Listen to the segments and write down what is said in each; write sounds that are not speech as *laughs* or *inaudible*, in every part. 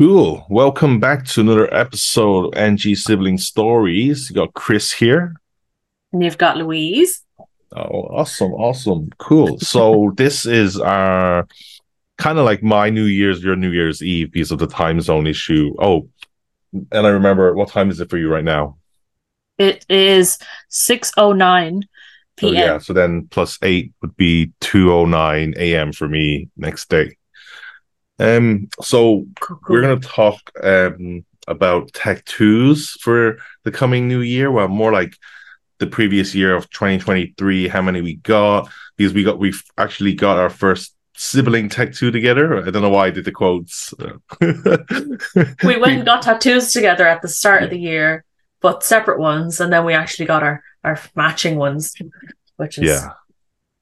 Cool. Welcome back to another episode of NG Sibling Stories. You got Chris here. And you've got Louise. Oh, awesome, awesome, cool. So *laughs* this is our kind of like my New Year's, your New Year's Eve because of the time zone issue. Oh, and I remember what time is it for you right now? It is six oh nine So p.m. yeah, so then plus eight would be two oh nine a.m. for me next day. Um, so Cool, cool. we're gonna talk um about tattoos for the coming new year. Well, more like the previous year of 2023, how many we got, because we got we've actually got our first sibling tattoo together. I don't know why I did the quotes. *laughs* we went and got tattoos together at the start of the year, but separate ones, and then we actually got our our matching ones, which is yeah.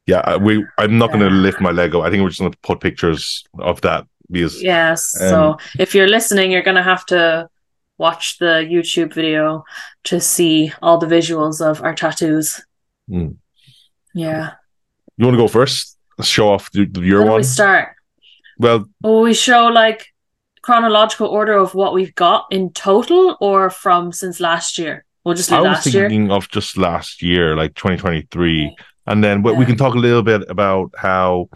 Yeah, I- we I'm not gonna lift my Lego. I think we're just gonna put pictures of that because yes. Um, so if you're listening, you're gonna have to watch the YouTube video to see all the visuals of our tattoos. Mm. Yeah. you wanna go first? Show off the, the- your one. we start? Well, Will we show like chronological order of what we've got in total, or from since last year? We'll just I was last year. thinking of just last year, like 2023, and then but we can talk a little bit about how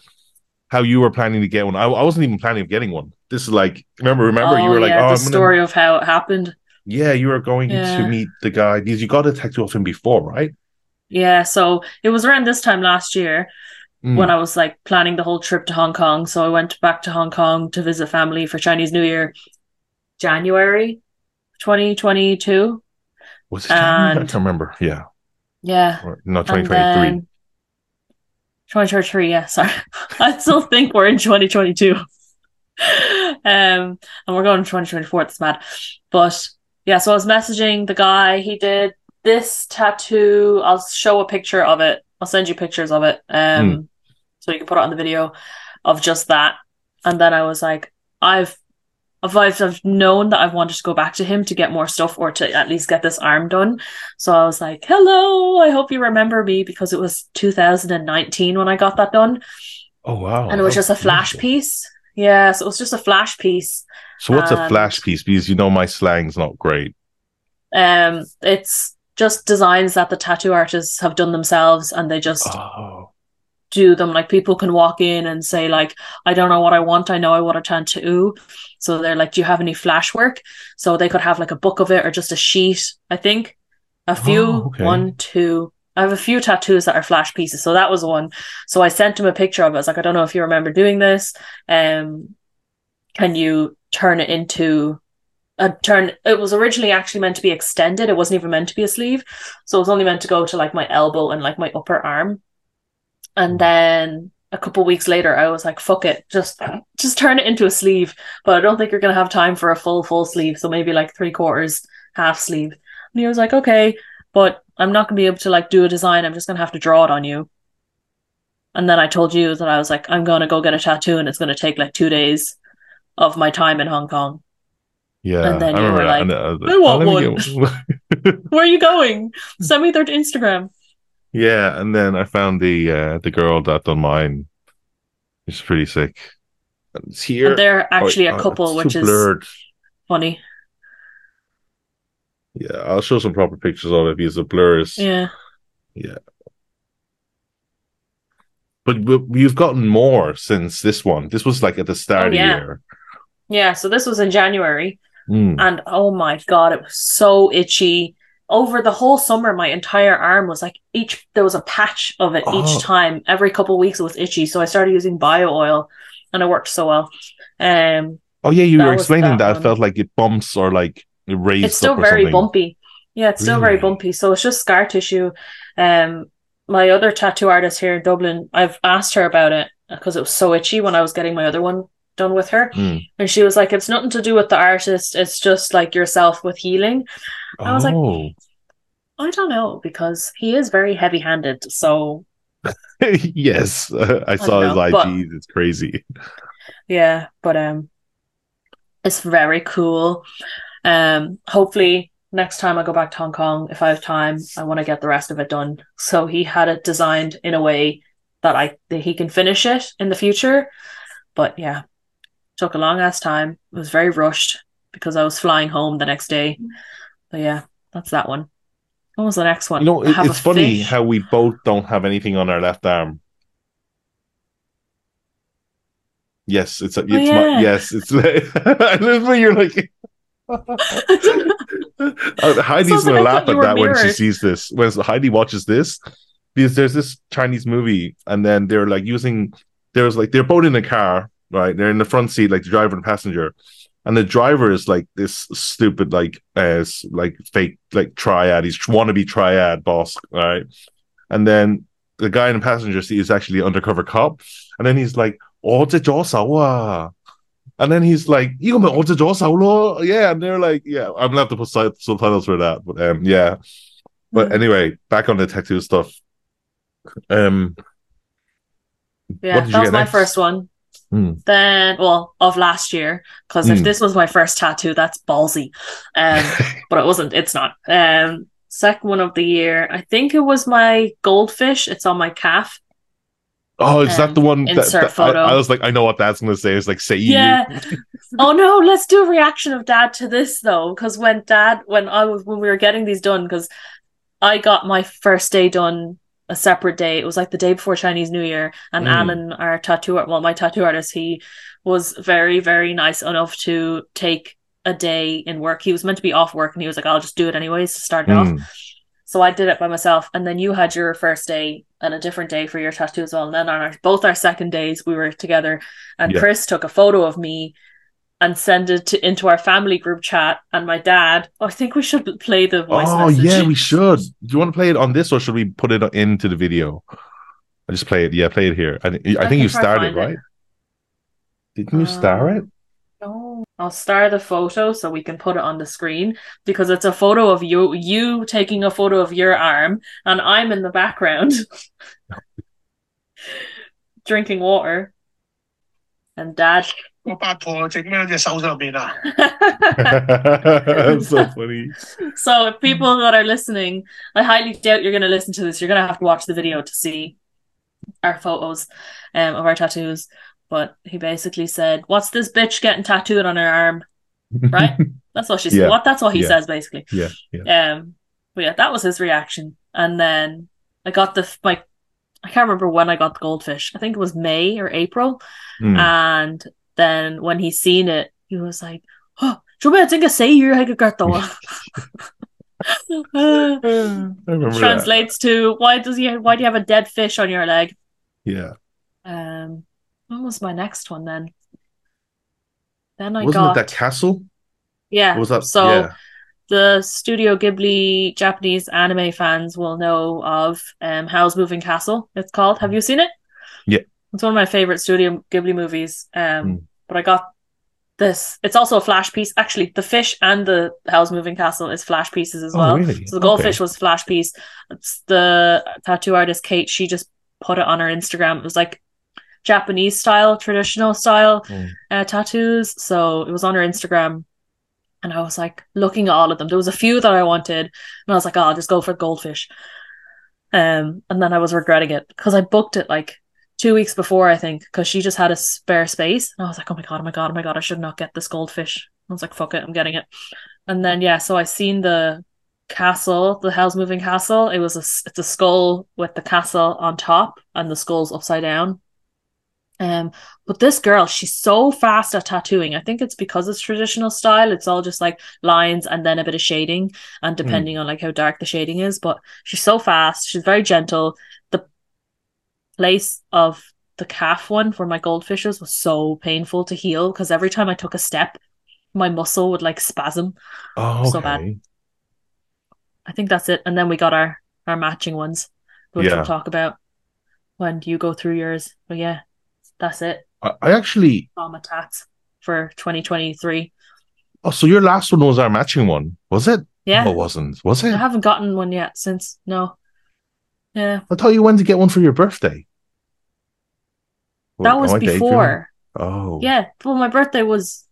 how you were planning to get one. I, I wasn't even planning of getting one. This is like remember remember you Oh, were like oh the I'm story of how it happened. Yeah you were going Yeah. to meet the guy because you got a tattoo of him before right? Yeah, so it was around this time last year Mm. when I was like planning the whole trip to Hong Kong. So I went back to Hong Kong to visit family for Chinese New Year, January 2022. was it January? I and- can't remember. Yeah, Yeah. or, no 2023. Then 2023, yeah, sorry. *laughs* I still think we're in 2022. um, and we're going to 2024, it's mad. But yeah, so I was messaging the guy, he did this tattoo. I'll show a picture of it. I'll send you pictures of it. Um, so you can put it on the video of just that. And then I was like, I've I've, I've I've known that I've wanted to go back to him to get more stuff or to at least get this arm done. So I was like, hello, I hope you remember me because it was 2019 when I got that done. Oh wow! and it was that's just a flash beautiful. piece. Yeah, so it was just a flash piece. So what's a flash piece? Because you know my slang's not great. Um, it's just designs that the tattoo artists have done themselves and they just Oh, do them. Like people can walk in and say, like, I don't know what I want, I know I want a tattoo. So they're like, Do you have any flash work? So they could have like a book of it or just a sheet, I think. A few, Oh, okay. one, two. I have a few tattoos that are flash pieces. So that was one. So I sent him a picture of it. I was like, I don't know if you remember doing this. Um can you turn it into a turn it was originally actually meant to be extended. It wasn't even meant to be a sleeve. So it was only meant to go to like my elbow and like my upper arm. And then a couple weeks later I was like, fuck it, just just turn it into a sleeve. But I don't think you're gonna have time for a full full sleeve. So maybe like three quarters, half sleeve. And he was like, okay, but I'm not gonna be able to like do a design, I'm just gonna have to draw it on you. And then I told you that I was like, I'm gonna go get a tattoo and it's gonna take like two days of my time in Hong Kong. yeah. And then I you were that. like, uh, "I want one." *laughs* Where are you going? Send me their Instagram. Yeah, and then I found the uh the girl that done mine. It's pretty sick. And It's here. And they're actually Oh, a oh, couple, it's which too is blurred. funny. Yeah, I'll show some proper pictures of it because the blur is. Yeah. But we- we've gotten more since this one. This was like at the start Oh, of the year. Yeah. So this was in January. Mm. And oh my God, it was so itchy. Over the whole summer, my entire arm was like each, there was a patch of it Oh. each time. Every couple of weeks, it was itchy. So I started using bio oil and it worked so well. Um, Oh yeah, you were explaining that that. It felt like it bumps or like it raised. it's still very something. bumpy. Yeah, it's still very bumpy. So it's just scar tissue. Um, my other tattoo artist here in Dublin, I've asked her about it because it was so itchy when I was getting my other one done with her. Mm. And she was like, it's nothing to do with the artist, it's just like yourself with healing. I was like, oh. I don't know, because he is very heavy handed. So *laughs* yes, I saw his know, IG. but- It's crazy. yeah, but um it's very cool. Um hopefully next time I go back to Hong Kong, if I have time, I want to get the rest of it done. So he had it designed in a way that I that he can finish it in the future. But yeah. Took a long ass time. It was very rushed because I was flying home the next day. But yeah, that's that one. What was the next one? You know, it, it's funny fish. how we both don't have anything on our left arm. Yes, it's it's Oh, yeah. my, yes, it's *laughs* love you're like *laughs* Uh, Heidi's gonna laugh at that when she sees this. When Heidi watches this, because there's this Chinese movie, and then they're like using there's like they're both in a car, right? They're in the front seat, like the driver and passenger, and the driver is like this stupid like uh like fake like triad. He's wannabe triad boss right and then the guy in the passenger seat is actually an undercover cop. And then he's like oh it's a and then he's like you gonna order yeah and they're like yeah i'm gonna have to put subtitles for that but um yeah. But mm-hmm. anyway back on the tattoo stuff. Um yeah that was my next? first one. Hmm. Then, well, of last year, because if Hmm. this was my first tattoo, that's ballsy. Um, *laughs* but it wasn't. It's not. Um, second one of the year, I think it was my goldfish. It's on my calf. oh, is that Um, the one that, insert that- I, photo. I was like, I know what that's gonna say. It's like say Yeah. *laughs* oh no, let's do a reaction of dad to this though, because when dad, when I was when we were getting these done, because I got my first day done a separate day. It was like the day before Chinese New Year, and Mm. Alan, our tattoo art, well, my tattoo artist, he was very, very nice enough to take a day in work. He was meant to be off work, and he was like, "I'll just do it anyways to start it off." Mm. So I did it by myself, and then you had your first day and a different day for your tattoo as well. And then on our both our second days, we were together, and Yeah. Chris took a photo of me and send it to, into our family group chat. And my dad, I think we should play the voice Oh message. yeah, we should. Do you want to play it on this, or should we put it into the video? I just play it. Yeah, play it here. I, I think can you started it. right. Didn't you star Um, it? No. I'll star the photo so we can put it on the screen because it's a photo of you you taking a photo of your arm and I'm in the background *laughs* drinking water. And dad 个八婆整咩喺只手上边啊？ That's so *laughs* funny. *laughs* So, if people that are listening, I highly doubt you're going to listen to this. You're going to have to watch the video to see our photos um, of our tattoos. But he basically said, "What's this bitch getting tattooed on her arm?" Right? *laughs* That's what she said. Yeah. What? That's what he Yeah. says basically. yeah, yeah. Um, but yeah, that was his reaction. And then I got the my, I can't remember when I got the goldfish. I think it was May or April. Mm. And then when he seen it, he was like, "Oh, 做咩整个死鱼喺个脚度啊？" I remember that. translates *laughs* to why does he why do you have a dead fish on your leg? Yeah, Um, what was my next one then? Then I wasn't got it that castle? yeah. Was that so yeah? the Studio Ghibli Japanese anime fans will know of um Howl's Moving Castle. It's called. Have you seen it? Yeah. It's one of my favorite Studio Ghibli movies. Um, Mm. but I got this. It's also a flash piece. Actually, the fish and the Howl's Moving Castle is flash pieces as Oh, well. really? So the goldfish was flash piece. It's the tattoo artist Kate. She just put it on her Instagram. It was like Japanese style, traditional style Mm. uh, tattoos. So it was on her Instagram, and I was like looking at all of them. There was a few that I wanted, and I was like, oh, I'll just go for goldfish. Um, and then I was regretting it because I booked it like two weeks before, I think, because she just had a spare space. And I was like, oh my god, oh my god, oh my god, I should not get this goldfish. I was like, fuck it, I'm getting it. And then yeah, so I seen the castle, the Howl's Moving Castle. It was a it's a skull with the castle on top and the skull's upside down. Um, but this girl, she's so fast at tattooing. I think it's because it's traditional style. It's all just like lines and then a bit of shading, and depending on like how dark the shading is. But she's so fast. She's very gentle. The place of the calf one for my goldfishes was so painful to heal because every time I took a step, my muscle would like spasm. Oh, so bad. I think that's it. And then we got our our matching ones, which Yeah. we'll talk about when you go through yours. But yeah, that's it. I, I actually. Trauma tats for 2023. Oh, so your last one was our matching one, was it? Yeah, No, it wasn't. Was it? I haven't gotten one yet since. No, yeah, I thought you went to get one for your birthday. that Or was daydreaming? before. Oh, Yeah, well, my birthday was.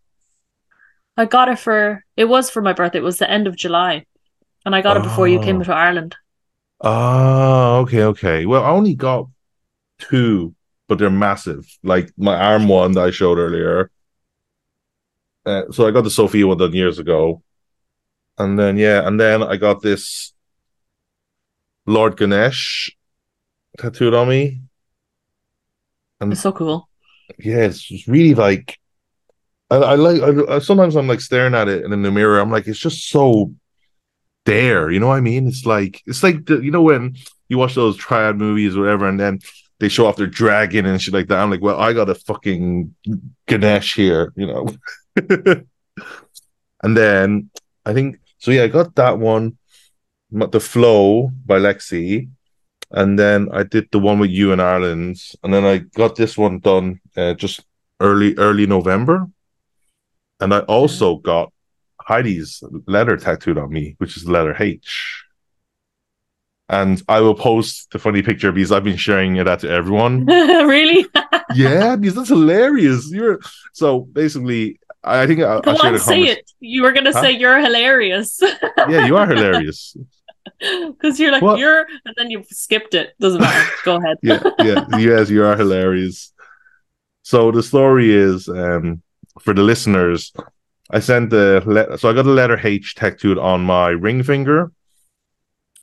I got it for. It was for my birthday. It was the end of July, and I got it before you came Oh. to Ireland. Oh, okay, okay. Well, I only got two, but they're massive. Like my arm one that I showed earlier, Uh, so I got the Sophia one done years ago, and then yeah, and then I got this Lord Ganesh tattooed on me. And It's so cool. yeah, it's it's really like I, I like. I, I- sometimes I'm like staring at it and in the mirror. I'm like, it's just so there. You know what I mean? It's like it's like the, you know when you watch those triad movies or whatever, and then they show off their dragon and shit like that. I'm like, well, I got a fucking Ganesh here, you know. *laughs* and then I think so. Yeah, I got that one, the Flow by Lexi, and then I did the one with you in Ireland, and then I got this one done uh, just early early November, and I also got Heidi's letter tattooed on me, which is letter H. And I will post the funny picture because I've been sharing it out to everyone *laughs* really? *laughs* yeah, because that's hilarious. You're so basically. I think I, Go I on, say it. You were gonna Huh? say you're hilarious. *laughs* Yeah, you are hilarious. *laughs* Because you're like What? you're and then you skipped it. Doesn't matter. *laughs* Go ahead. Yeah, yeah, yes, you are hilarious. So the story is, um, for the listeners, I sent the le- so I got a letter H tattooed on my ring finger,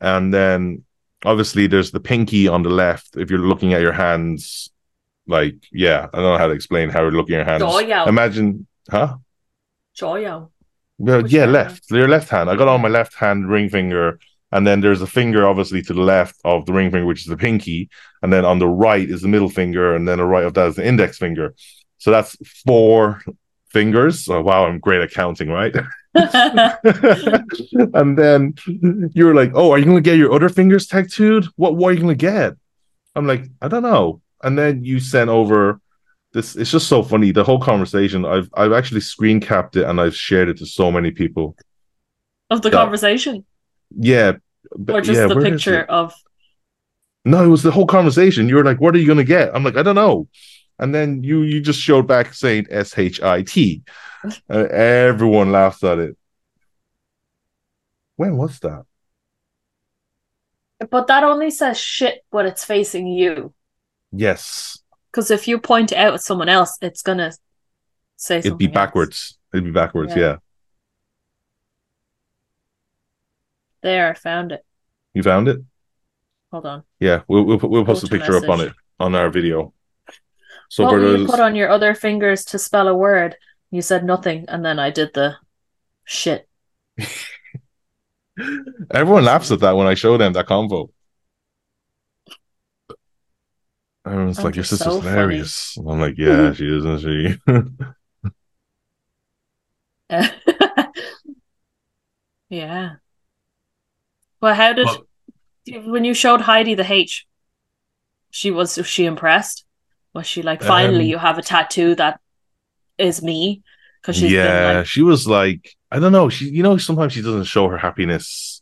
and then obviously there's the pinky on the left. If you're looking at your hands, like yeah, I don't know how to explain how you're looking at your hands. Joyo. Imagine, huh? Joyo. Well, Which yeah, left. Your left hand. I got on my left hand ring finger, and then there's a finger obviously to the left of the ring finger, which is the pinky, and then on the right is the middle finger, and then the right of that is the index finger. So that's four fingers. Oh, wow, I'm great at counting, right? *laughs* and then you were like, "Oh, are you going to get your other fingers tattooed? What? What are you going to get?" I'm like, "I don't know." And then you sent over this. It's just so funny. The whole conversation. I've I've actually screen capped it and I've shared it to so many people. of the Yeah. conversation. Yeah, Or just yeah, the picture of No, it was the whole conversation. You were like, "What are you going to get?" I'm like, "I don't know." And then you you just showed back saying S H I T. *laughs* Everyone laughed at it. When was that? but that only says shit when it's facing you. Yes, Because if you point it out at someone else, it's gonna say it'd be something else. backwards. It'd be backwards. Yeah. Yeah. There, I found it. You found it? Hold on. Yeah, we'll we'll, we'll post a Go picture up on it on our video. So what you put on your other fingers to spell a word? You said nothing, and then I did the shit. *laughs* everyone laughs at that when I show them that convo. Everyone's I'm like, "Your sister's so funny. hilarious." I'm like, *laughs* "Yeah, she is, isn't she?" *laughs* yeah. Well, how did when you showed Heidi the H? She was was she impressed? Was she like, finally, Um, you have a tattoo that is me? Because she's yeah, like, she was like, I don't know. She, you know, sometimes she doesn't show her happiness.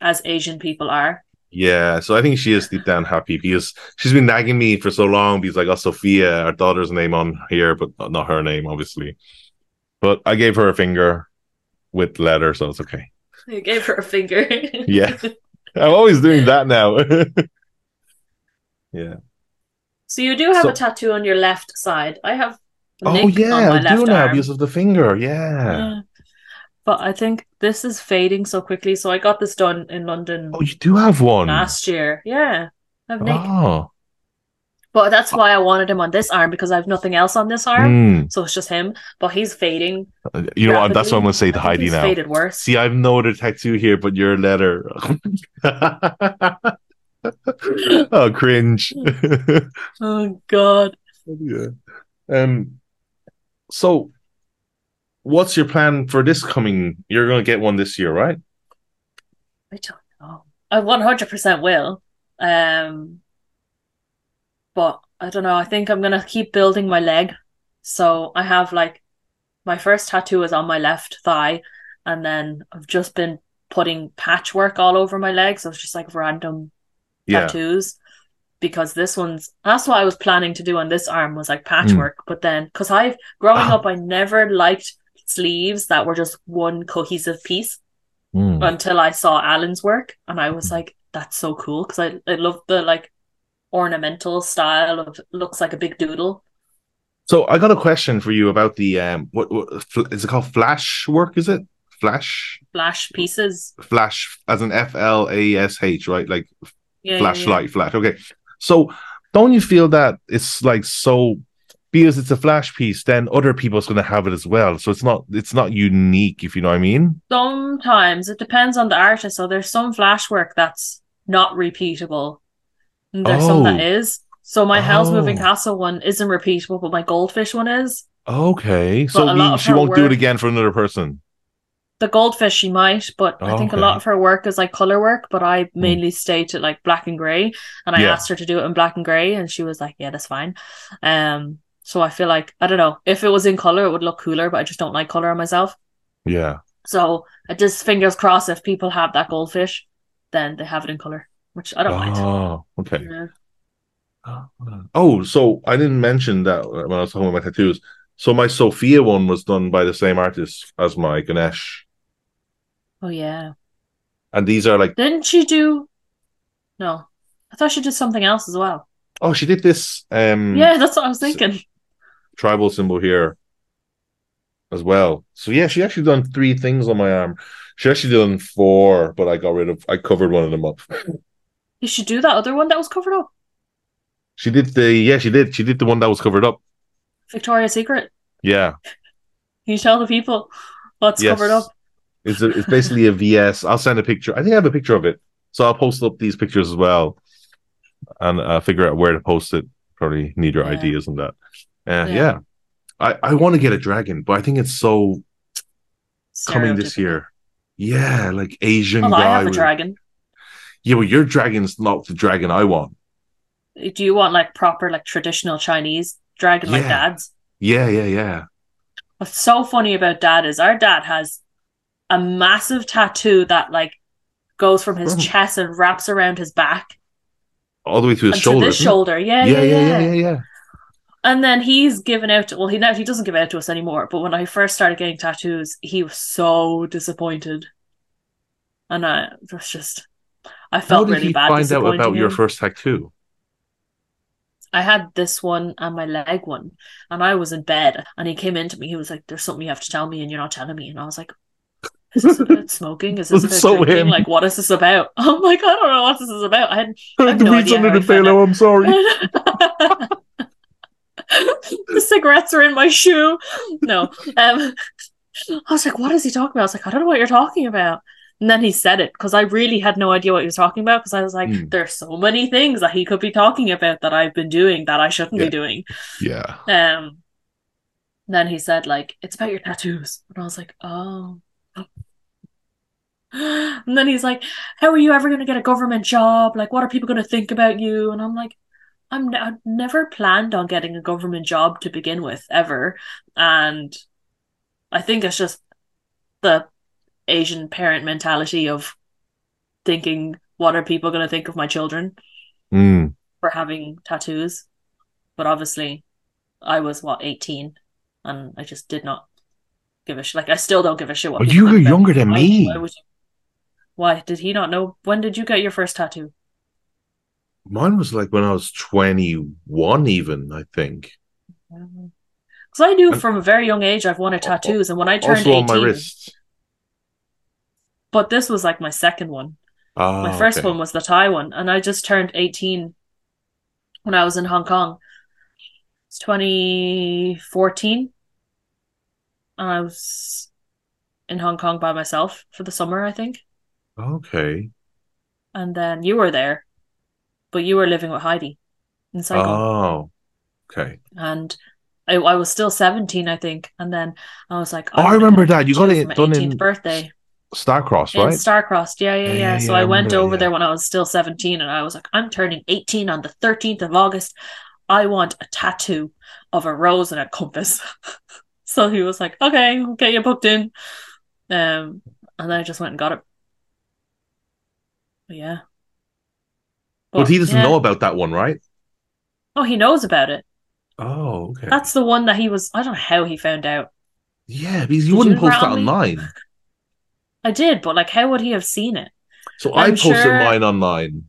as Asian people are. Yeah, so I think she is deep down happy because she's been nagging me for so long because I got Sophia, our daughter's name on here, but not her name, obviously. But I gave her a finger with letter, so it's okay. *laughs* You gave her a finger. Yeah. I'm always doing that now. *laughs* yeah. So you do have So- a tattoo on your left side. I have. Oh Nick on yeah, I do arm. because of the finger. Yeah. Yeah. But I think this is fading so quickly. So I got this done in London Oh, you do have one. last year. Yeah. I have Nick. Oh. But that's why I wanted him on this arm because I have nothing else on this arm. Mm. So it's just him. But he's fading. You know what? That's what I'm gonna say to I Heidi he's now. faded worse. See, I've no other tattoo here but your letter. *laughs* oh, cringe. *laughs* Oh God. yeah. Um. So, what's your plan for this coming? You're gonna get one this year, right? I don't know. I one hundred percent will. Um but I don't know. I think I'm gonna keep building my leg. So I have like my first tattoo is on my left thigh, and then I've just been putting patchwork all over my leg, so it's just like random Yeah. tattoos. Because this one's that's what I was planning to do on this arm was like patchwork, but then because I've growing Ah. up I never liked sleeves that were just one cohesive piece Mm. until I saw Alan's work and I was like, that's so cool because I, I love the like ornamental style of looks like a big doodle. So I got a question for you about the um what, what is it called flash work is it? Flash Flash pieces. flash as an F L A S H, right? Like Yeah, yeah, yeah. flashlight flash. Okay. So don't you feel that it's like so because it's a flash piece, then other people's gonna have it as well. So it's not it's not unique, if you know what I mean. Sometimes it depends on the artist. So there's some flash work that's not repeatable. There's some that Oh. So my Howl's moving Oh. castle one isn't repeatable, but my goldfish one is. Okay. But So of she won't do it again for another person. The goldfish she might, but I think a lot of her work is like color work, but I mainly stay to like black and grey. And I Yeah. asked her to do it in black and grey and she was like, Yeah, that's fine. Um so I feel like I don't know, if it was in colour it would look cooler, but I just don't like colour on myself. Yeah. So I just fingers crossed if people have that goldfish, then they have it in colour. Which I don't mind. Oh, okay. Yeah. Oh, so I didn't mention that when I was talking about my tattoos. So my Sophia one was done by the same artist as my Ganesh, Oh yeah. and these are like Didn't she do No. I thought she did something else as well. oh, she did this um Yeah, that's what I was thinking. tribal symbol here as well. So yeah, she actually done three things on my arm. She actually done four, but I got rid of. I covered one of them up. *laughs* You should do that other one that was covered up. She did the yeah, she did. She did the one that was covered up. Victoria's Secret. Yeah, Can you tell the people what's yes. covered up? It's a, it's basically a VS. I'll send a picture. I think I have a picture of it, so I'll post up these pictures as well, and uh, figure out where to post it. Probably need your Yeah. ideas on that. Uh, Yeah. yeah, I I want to get a dragon, but I think it's so coming this year. Yeah, like Asian Well, guy. I have a with- dragon. Yeah, well, your dragon's not the dragon I want. Do you want like proper like traditional Chinese dragon like dad's? Yeah, yeah, yeah. What's so funny about dad is our dad has a massive tattoo that like goes from his From- chest and wraps around his back All the way to his shoulder. to this shoulder. Yeah, yeah, yeah, yeah, yeah, yeah, yeah, yeah. And then he's given out to, well, he now he doesn't give out to us anymore. But when I first started getting tattoos, he was so disappointed, and I was just, I How felt did really he bad. find out about your first tattoo? I had this one and my leg one, and I was in bed, and he came into me. He was like, "There's something you have to tell me, and you're not telling me." And I was like, "Is this about *laughs* smoking? Is this about so drinking? him. Like, what is this about?" *laughs* I'm like, "I don't know what this is about." I had *laughs* the no weeds idea under how the pillow. I'm sorry. the cigarettes are in my shoe. No. Um I was like, what is he talking about? I was like, I don't know what you're talking about. And then he said it because I really had no idea what he was talking about because I was like, Hmm. there's so many things that he could be talking about that I've been doing that I shouldn't Yeah. be doing. Yeah. Um then he said, like, it's about your tattoos. And I was like, oh. *gasps* And then he's like, How are you ever going to get a government job? Like, what are people going to think about you? And I'm like, I'm ne- I've never planned on getting a government job to begin with, ever. And I think it's just the Asian parent mentality of thinking, What are people going to think of my children Mm. for having tattoos? But obviously, I was, what, 18? And I just did not give a shit. Like, I still don't give a shit what people you were younger than Why- me. Why, you- why did he not know? When did you get your first tattoo? Mine was like when I was 21, even, I think. Because I knew And- from a very young age I've wanted tattoos, and when I turned Also on my 18, wrist. But this was like my second one. Ah, my first okay. one was the Thai one, and I just turned 18 when I was in Hong Kong. It's 2014, and I was in Hong Kong by myself for the summer, I think. Okay. And then you were there, but you were living with Heidi in Saigon. Oh, okay. and I, I was still 17, I think. And then I was like, Oh, I remember that. You got it done 18th in birthday Starcross, right? Starcrossed. Yeah, yeah, Yeah, yeah. So yeah, I I went remember that, over yeah. there when I was still 17, and I was like, I'm turning 18 on the 13th of August. I want a tattoo of a rose and a compass. *laughs* so he was like, okay, we'll get you booked in. Um, and then I just went and got it. But yeah. but he doesn't know about that one, right? Oh, he knows about it. Oh, okay. That's the one that he was. I don't know how he found out. yeah, because you Did wouldn't you post that me? online. I did, but like, how would he have seen it? So i I'm posted sure- mine online.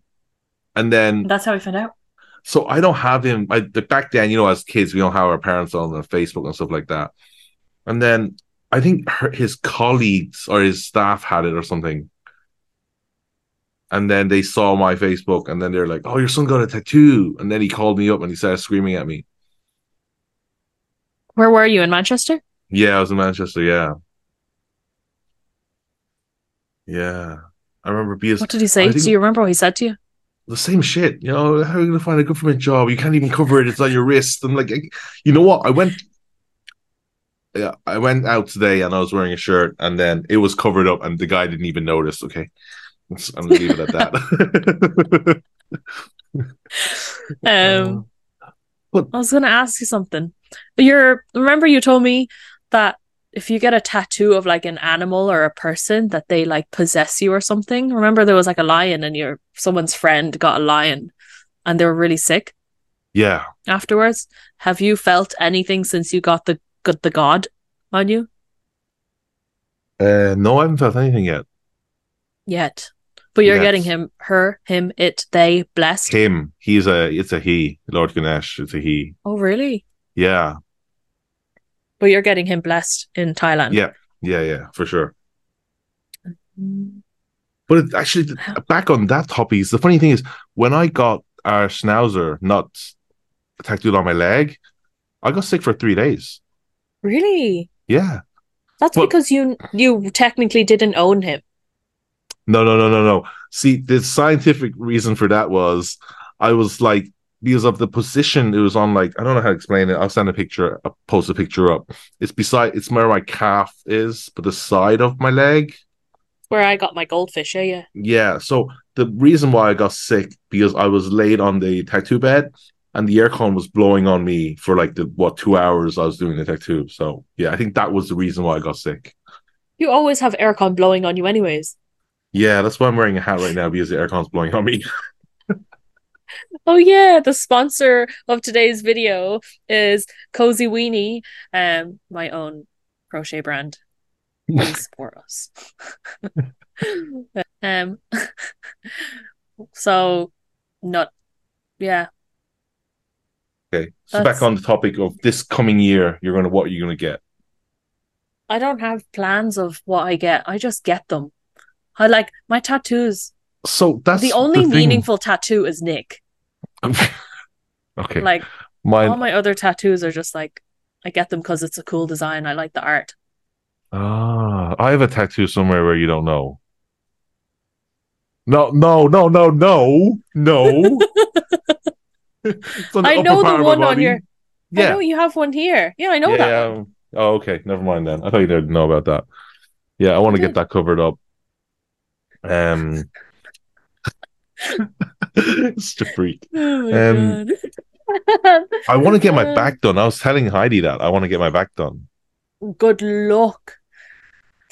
And then That's how he found out. So I don't have him. I back then, you know, as kids, we don't have our parents on the Facebook and stuff like that. And then I think her, his colleagues or his staff had it or something. And then they saw my Facebook, and then they're like, "Oh, your son got a tattoo." And then he called me up and he started screaming at me. Where were you in Manchester? Yeah, I was in Manchester. Yeah, yeah. I remember because What did he say? Do you remember what he said to you? the same shit. You know, how are you gonna find a government job? You can't even cover it. It's on your wrist. And like, you know what? I went. Yeah, I went out today and I was wearing a shirt, and then it was covered up, and the guy didn't even notice. Okay, I'm gonna leave it at that. *laughs* Um, But- I was going to ask you something. You're remember you told me that if you get a tattoo of like an animal or a person, that they like possess you or something. Remember there was like a lion, and your someone's friend got a lion, and they were really sick yeah, afterwards. Have you felt anything since you got the got the god on you uh, no, I haven't felt anything yet. yet? But you're Yes. getting him, her, him, it, they blessed. Him, he's a, it's a he. Lord Ganesh, it's a he. Oh, really? Yeah, But you're getting him blessed in Thailand. yeah, yeah, yeah, for sure. Mm. But it, actually, back on that topic, the funny thing is when I got our schnauzer not tattooed on my leg, I got sick for three days. Really? Yeah. That's Well- because you you technically didn't own him. No, no, no, no, no. See, the scientific reason for that was I was like, because of the position it was on, like, I don't know how to explain it. I'll send a picture, I'll post a picture up. It's beside, it's where my calf is, but the side of my leg. Where I got my goldfish, yeah, yeah. Yeah. So the reason why I got sick because I was laid on the tattoo bed and the aircon was blowing on me for like the what two hours I was doing the tattoo. So yeah, I think that was the reason why I got sick. You always have aircon blowing on you anyways. Yeah, that's why I'm wearing a hat right now because the aircon's blowing on me. *laughs* Oh yeah, the sponsor of today's video is Cozy Weenie, um, my own crochet brand. Please *laughs* support us. *laughs* um, *laughs* so not, yeah. Okay. So That's- back on the topic of this coming year, you're gonna what are you gonna get? I don't have plans of what I get. I just get them. I like my tattoos. So that's the only thing. meaningful tattoo is Nick. *laughs* okay. Like Mine all my other tattoos are just like I get them because it's a cool design. I like the art. Ah, I have a tattoo somewhere where you don't know. No, no, no, no, no, no. *laughs* On I know the one on your. I Yeah. know you have one here. Yeah, I know that. yeah. one. Oh, okay. Never mind then. I thought you didn't know about that. Yeah, I want to get that covered up. Um, *laughs* such a freak. *laughs* Oh Um, God. I want to get my *laughs* back done. I was telling Heidi that I want to get my back done. Good luck.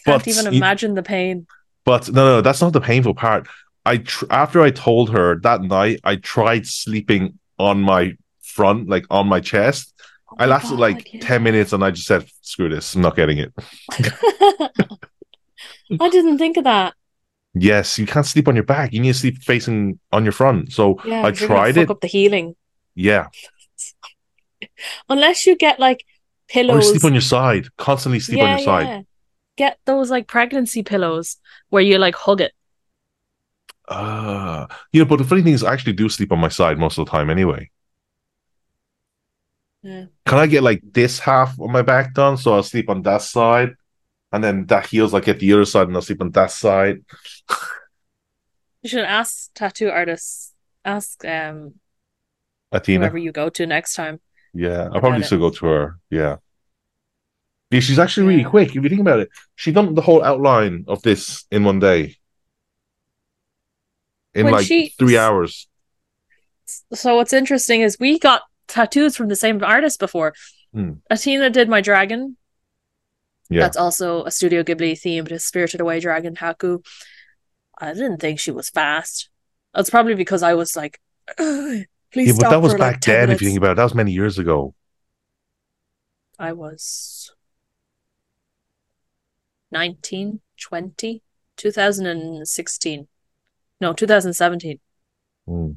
Can't But even you- imagine the pain. But no, no, that's not the painful part. I tr- after I told her that night, I tried sleeping on my front, like on my chest. Oh I lasted like yeah. ten minutes, and I just said, "Screw this, I'm not getting it." I didn't think of that. Yes, you can't sleep on your back. You need to sleep facing on your front. So Yeah, I 'cause you're gonna tried it. up the healing. Yeah, *laughs* Unless you get like pillows. or sleep on your side. Constantly sleep on Yeah, your side. yeah. Get those like pregnancy pillows where you like hug it. Ah, you know. But the funny thing is, I actually do sleep on my side most of the time anyway. Yeah. Can I get like this half of my back done? So I'll sleep on that side, and then that heals. like at the other side, and I'll sleep on that side. You should ask tattoo artists. Ask um Athena. whoever you go to next time. Yeah, I'll probably it. still go to her. Yeah. Yeah, she's actually really Yeah. quick. If you think about it, she done the whole outline of this in one day. In When like she- three hours. So what's interesting is we got tattoos from the same artist before. Hmm. Athena did my dragon. Yeah. That's also a Studio Ghibli themed a Spirited Away dragon Haku. I didn't think she was fast. That's probably because I was like, "Ugh, please Yeah, but stop that was back like 10 then, if you think about it. That was many years ago. I was 19, 20, 2016. No, 2017. Hmm.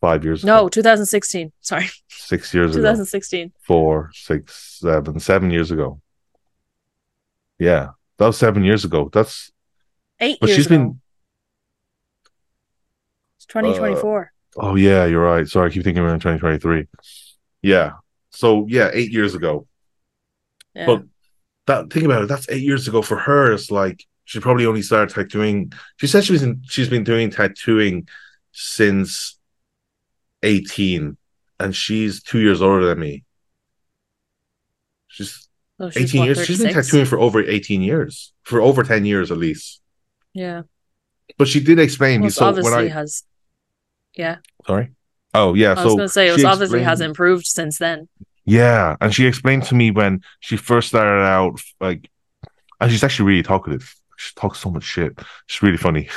Five years No, ago. 2016. Sorry, Six years ago. 2016. Four, six, seven, seven years ago. Yeah. That was seven years ago. That's Eight but she's ago. been It's 2024. Uh, oh yeah, you're right. Sorry, I keep thinking we're in 2023. Yeah. So yeah, eight years ago. yeah. but- That think about it, that's eight years ago. For her, it's like she probably only started tattooing. She said she was in, she's been doing tattooing since 18, and she's two years older than me. She's She's 18 what, years. She's been tattooing for over 18 years, for over 10 years at least. Yeah. But she did explain. Well, so when obviously I has. Yeah. sorry, oh yeah, I so was going to say, it was obviously has explained- improved since then. Yeah, and she explained to me when she first started out, like, and she's actually really talkative. She talks so much shit. She's really funny.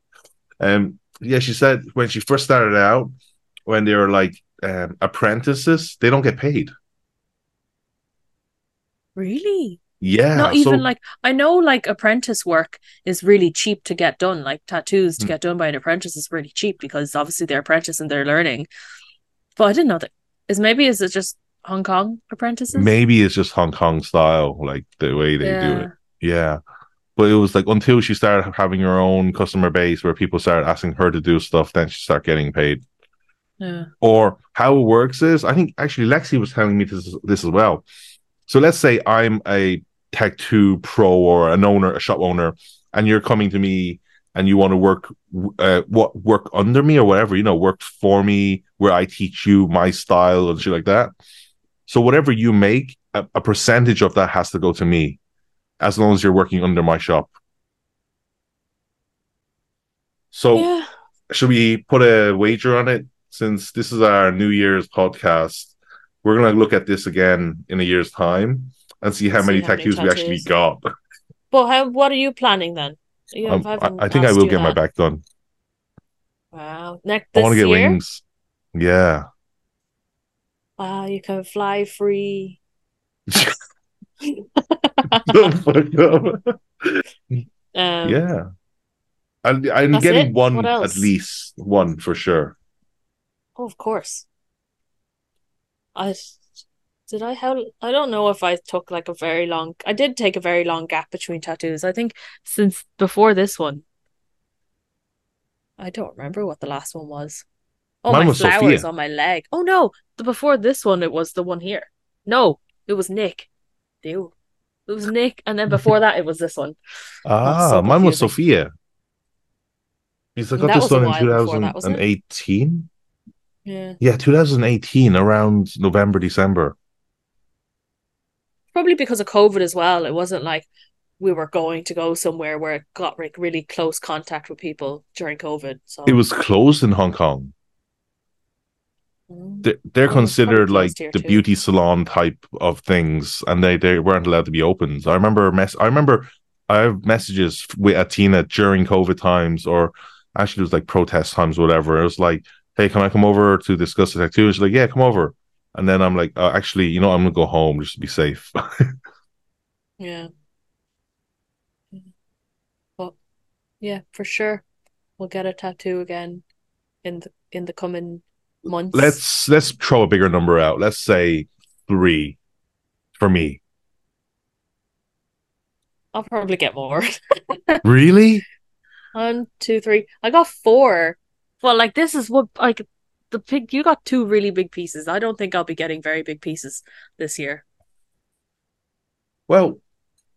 *laughs* um, yeah, she said when she first started out, when they were like um, apprentices, they don't get paid. Really? Yeah, Not so- even like I know like apprentice work is really cheap to get done. Like tattoos to Hmm. get done by an apprentice is really cheap because obviously they're apprentice and they're learning. But I didn't know that. Is maybe is it just Hong Kong apprentices? maybe it's just Hong Kong style, like the way they do it. Yeah. But it was like until she started having her own customer base where people started asking her to do stuff, then she started getting paid. Yeah. Or how it works is, I think actually Lexi was telling me this, this as well. So let's say I'm a Tech 2 pro or an owner, a shop owner, and you're coming to me and you want to work, uh, what work under me or whatever, you know, work for me, where I teach you my style and shit like that. So whatever you make, a, a percentage of that has to go to me, as long as you're working under my shop. So Yeah. should we put a wager on it? Since this is our New Year's podcast, we're gonna look at this again in a year's time and see how See many how many tattoos we actually got. But how what are you planning then? You Um, I, I think I will get my back done. Wow. Next I want to get year? wings. Yeah. Wow, you can fly free. Don't fuck up. Um, yeah. I'm, I'm getting it? one at least one for sure. Oh, of course. I did I how I don't know if I took like a very long I did take a very long gap between tattoos. I think since before this one. I don't remember what the last one was. Oh, Mine my was flowers Sophia. on my leg. Oh no, the before this one it was the one here. No, it was Nick. Ew. It was Nick, and then before that it was this one. *laughs* Ah, so mine was. Sophia. Because I got this one in while before that, wasn't it? 2018. Yeah. Yeah, 2018, around November, December. probably because of COVID as well. It wasn't like we were going to go somewhere where it got like really close contact with people during COVID. So It was closed in Hong Kong. Mm. They're, they're considered like the too. beauty salon type of things, and they, they weren't allowed to be opened. I remember mess. I remember I have messages with Athena during COVID times, or actually it was like protest times, whatever. It was like, "Hey, can I come over to discuss the tattoo?" She's like, "Yeah, come over." And then I'm like, uh, "Actually, you know, I'm gonna go home just to be safe." *laughs* Yeah. But yeah, for sure. We'll get a tattoo again in the in the coming months. let's let's throw a bigger number out. Let's say three for me. I'll probably get more. *laughs* Really? One, two, three. I got four. Well, like this is what like the pig you got two really big pieces. I don't think I'll be getting very big pieces this year. Well,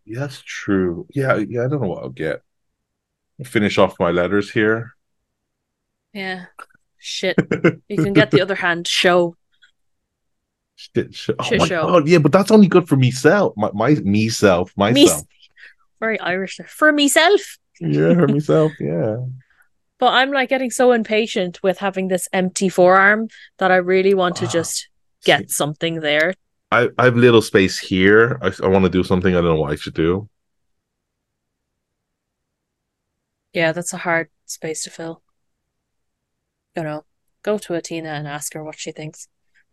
yeah, that's true. Yeah, yeah, I don't know what I'll get. I'll finish off my letters here. Yeah. Shit. You can get the *laughs* other hand show. Shit, shit. Oh Shit my show. god, yeah, but that's only good for myself. My my myself, Me myself. very Irish. For myself. yeah, for myself, yeah. But I'm like getting so impatient with having this empty forearm that I really want to just get something there. I, I have little space here. I, I want to do something. I don't know what I should do. Yeah, that's a hard space to fill. You know, go to Athena and ask her what she thinks.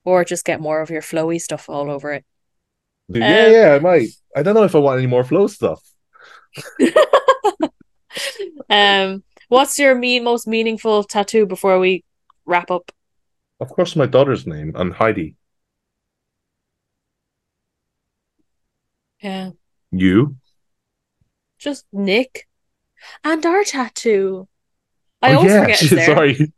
Or just get more of your flowy stuff all over it. yeah, Um, yeah, I might. I don't know if I want any more flow stuff. *laughs* um, what's your me- most meaningful tattoo before we wrap up? Of course, my daughter's name and Heidi. Yeah. You? Just Nick. And our tattoo. I Oh, always yeah, forget it's *laughs* there. Sorry.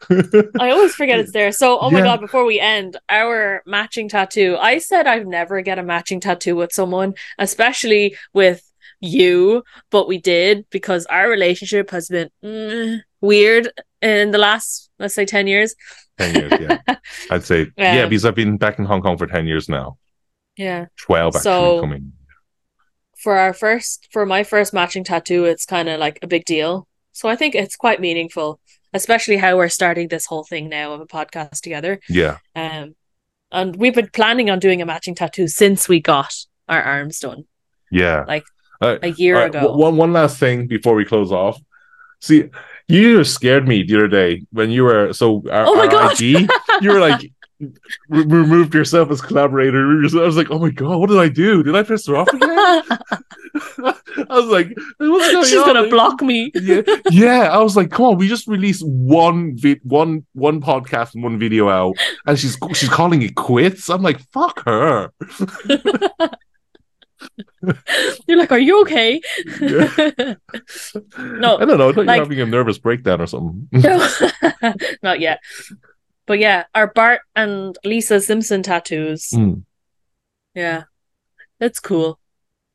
I always forget it's there. So, oh my Yeah. god, before we end, our matching tattoo. I said I'd never get a matching tattoo with someone, especially with you, but we did because our relationship has been mm, weird in the last, let's say, 10 years. ten years, yeah. *laughs* I'd say yeah, Um, because I've been back in Hong Kong for ten years now. Yeah. Twelve actually So- coming. For our first, for my first matching tattoo, it's kind of like a big deal. So I think it's quite meaningful, especially how we're starting this whole thing now of a podcast together. Yeah. Um, and we've been planning on doing a matching tattoo since we got our arms done Yeah. Like, Uh, a year right, ago. One one last thing before we close off. See, you scared me the other day when you were so our, Oh my our IG, you were like *laughs* re- removed yourself as collaborator. I was like, oh my god, what did I do? Did I piss her off again? *laughs* *laughs* I was like, what's going She's on? gonna block me. yeah, yeah. I was like, come on, we just released one vid, one one podcast and one video out, and she's she's calling it quits. I'm like, fuck her. *laughs* You're like, are you okay? Yeah. *laughs* No, I don't know. I thought like- you're having a nervous breakdown or something. *laughs* no, not yet. But yeah, our Bart and Lisa Simpson tattoos. Mm, Yeah, that's cool.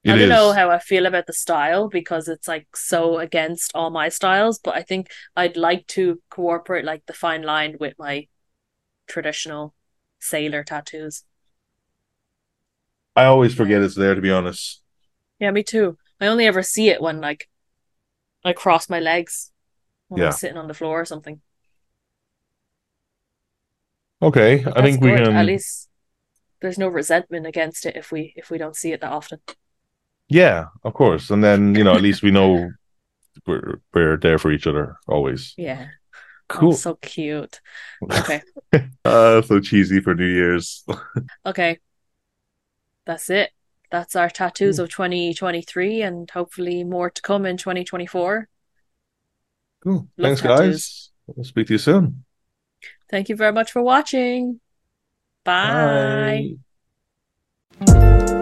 it I don't is. know how I feel about the style because it's like so against all my styles, but I think I'd like to cooperate like the fine line with my traditional sailor tattoos. I always forget it's there. To be honest. Yeah, me too. I only ever see it when like I cross my legs when Yeah. I'm sitting on the floor or something. Okay, I think we can. At least there's no resentment against it if we if we don't see it that often. Yeah, of course. And then you know, at least we know *laughs* we're we're there for each other always. Yeah. Oh, Cool. so cute. *laughs* Okay. Uh, *laughs* so cheesy for New Year's. Okay. That's it. That's our tattoos hmm. of 2023 and hopefully more to come in 2024. Cool. Love Thanks, tattoos. guys. We'll speak to you soon. Thank you very much for watching. Bye. Bye.